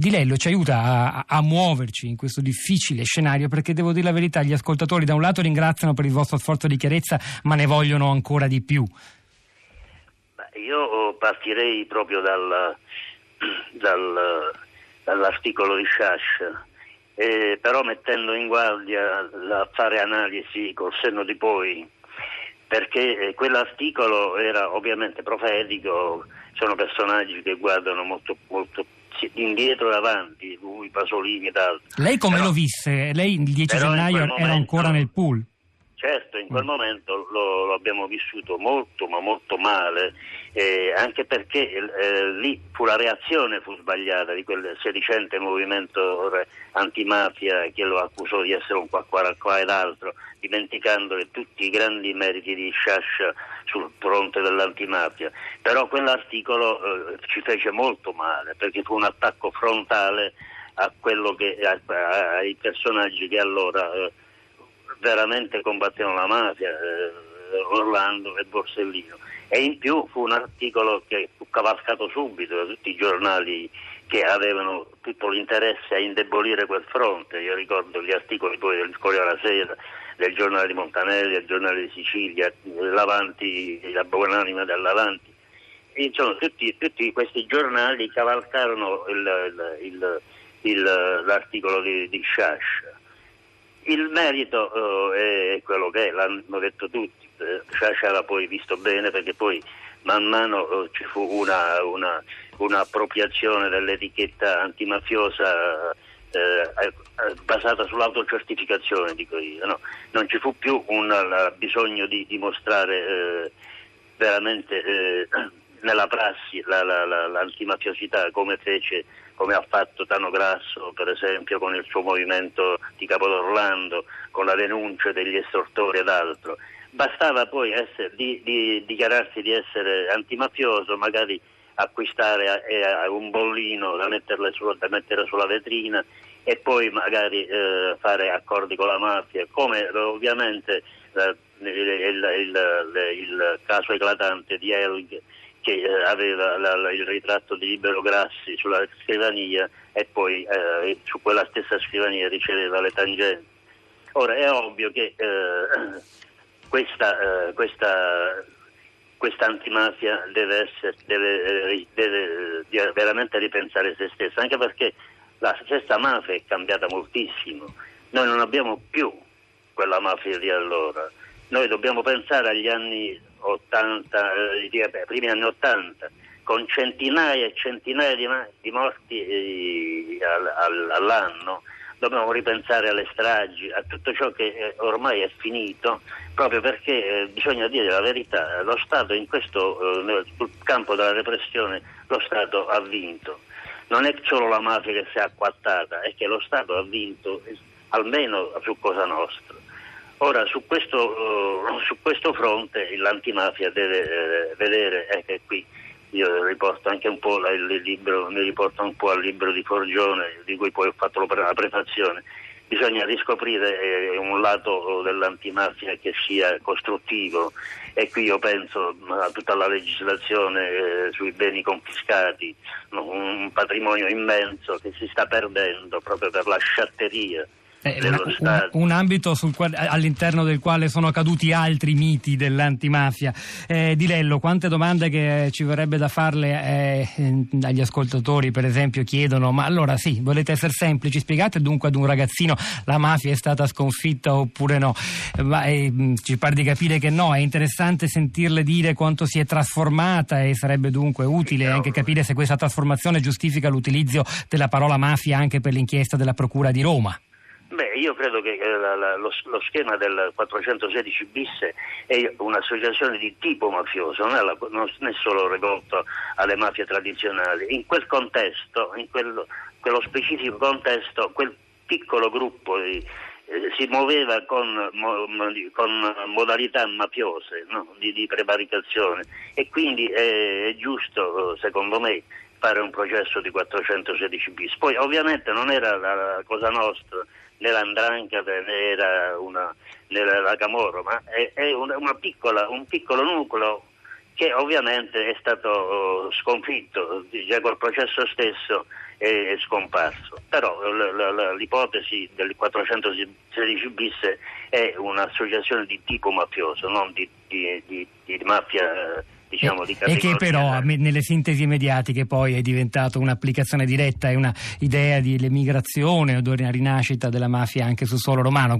Di Lello ci aiuta a, a, muoverci in questo difficile scenario perché devo dire la verità, gli ascoltatori da un lato ringraziano per il vostro sforzo di chiarezza ma ne vogliono ancora di più. Io partirei proprio dal, dal, dall'articolo di Sciascia, eh, però mettendo in guardia a fare analisi col senno di poi, perché eh, quell'articolo era ovviamente profetico, sono personaggi che guardano molto, molto indietro e avanti, lui, Pasolini ed altri. Lei come però, lo visse? Lei il 10 gennaio era momento, ancora nel pool? Certo, in quel mm. momento lo, lo, abbiamo vissuto molto, ma molto male, eh, anche perché eh, lì fu la reazione fu sbagliata di quel sedicente movimento antimafia che lo accusò di essere un qua, qua, qua ed altro, dimenticando che tutti i grandi meriti di Sciascia sul fronte dell'antimafia. Però quell'articolo eh, ci fece molto male perché fu un attacco frontale a che, a, ai personaggi che allora eh, veramente combattevano la mafia, eh, Orlando e Borsellino. E in più fu un articolo che cavalcato subito da tutti i giornali che avevano tutto l'interesse a indebolire quel fronte. Io ricordo gli articoli poi del Corriere della Sera, del giornale di Montanelli, del giornale di Sicilia, l'Avanti, la buonanima dell'Avanti. Insomma, tutti, tutti, questi giornali cavalcarono il, il, il, l'articolo di, di Sciascia il merito eh, è quello che è, l'hanno detto tutti, eh, Sciascia l'ha poi visto bene perché poi man mano eh, ci fu una, una, un'appropriazione dell'etichetta antimafiosa eh, eh, basata sull'autocertificazione, dico io. No? Non ci fu più un bisogno di dimostrare eh, veramente nella prassi la, la, la, l'antimafiosità come fece come ha fatto Tano Grasso per esempio con il suo movimento di Capodorlando, con la denuncia degli estortori ed altro. Bastava poi essere, di, di, dichiararsi di essere antimafioso, magari acquistare eh, un bollino da, su, da, mettere sulla vetrina e poi magari eh, fare accordi con la mafia, come ovviamente eh, il, il, il, il, caso eclatante di Elg che eh, aveva la, la, il ritratto di Libero Grassi sulla scrivania e poi eh, su quella stessa scrivania riceveva le tangenti. Ora è ovvio che eh, questa, eh, questa, questa, antimafia deve, essere, deve, eh, deve eh, veramente ripensare se stessa, anche perché la stessa mafia è cambiata moltissimo. Noi non abbiamo più quella mafia di allora. Noi dobbiamo pensare agli anni 80, eh, primi anni 80, con centinaia e centinaia di, di morti eh, all, all, all'anno, dobbiamo ripensare alle stragi, a tutto ciò che eh, ormai è finito, proprio perché eh, bisogna dire la verità, lo Stato in questo, eh, sul campo della repressione, lo Stato ha vinto. Non è solo la mafia che si è acquattata, è che lo Stato ha vinto almeno su Cosa Nostra. Ora, su questo, su questo fronte l'antimafia deve eh, vedere, eh, che qui io riporto anche un po' il libro, mi riporto un po' al libro di Forgione, di cui poi ho fatto la prefazione, bisogna riscoprire eh, un lato dell'antimafia che sia costruttivo. E qui io penso a tutta la legislazione eh, sui beni confiscati, un patrimonio immenso che si sta perdendo proprio per la sciatteria eh, un, un, ambito quale, all'interno del quale sono caduti altri miti dell'antimafia. Eh, Di Lello, quante domande che ci vorrebbe da farle eh, agli ascoltatori, per esempio, chiedono: ma allora sì, volete essere semplici? Spiegate dunque ad un ragazzino la mafia è stata sconfitta oppure no? Ma, eh, ci pare di capire che no, è interessante sentirle dire quanto si è trasformata e sarebbe dunque utile anche capire se questa trasformazione giustifica l'utilizzo della parola mafia anche per l'inchiesta della Procura di Roma. Beh, io credo che eh, la, la, lo, lo, schema del 416 bis è un'associazione di tipo mafioso, non è, la, non è, solo rivolto alle mafie tradizionali. In quel contesto, in quello, quello specifico contesto, quel piccolo gruppo di, eh, si muoveva con, con modalità mafiose no? di, di, prevaricazione e quindi è, è giusto, secondo me, fare un processo di 416 bis. Poi ovviamente non era la cosa nostra né l'Andrangheta né era una, né la Camorro, ma è, è una, una piccola, un piccolo nucleo che ovviamente è stato oh, sconfitto, già col processo stesso è, scomparso. Però l'ipotesi del 416 bis è un'associazione di tipo mafioso, non di, di, di, di mafia diciamo, di E che però nelle sintesi mediatiche poi è diventato un'applicazione diretta, è una idea di emigrazione o di una rinascita della mafia anche sul suolo romano.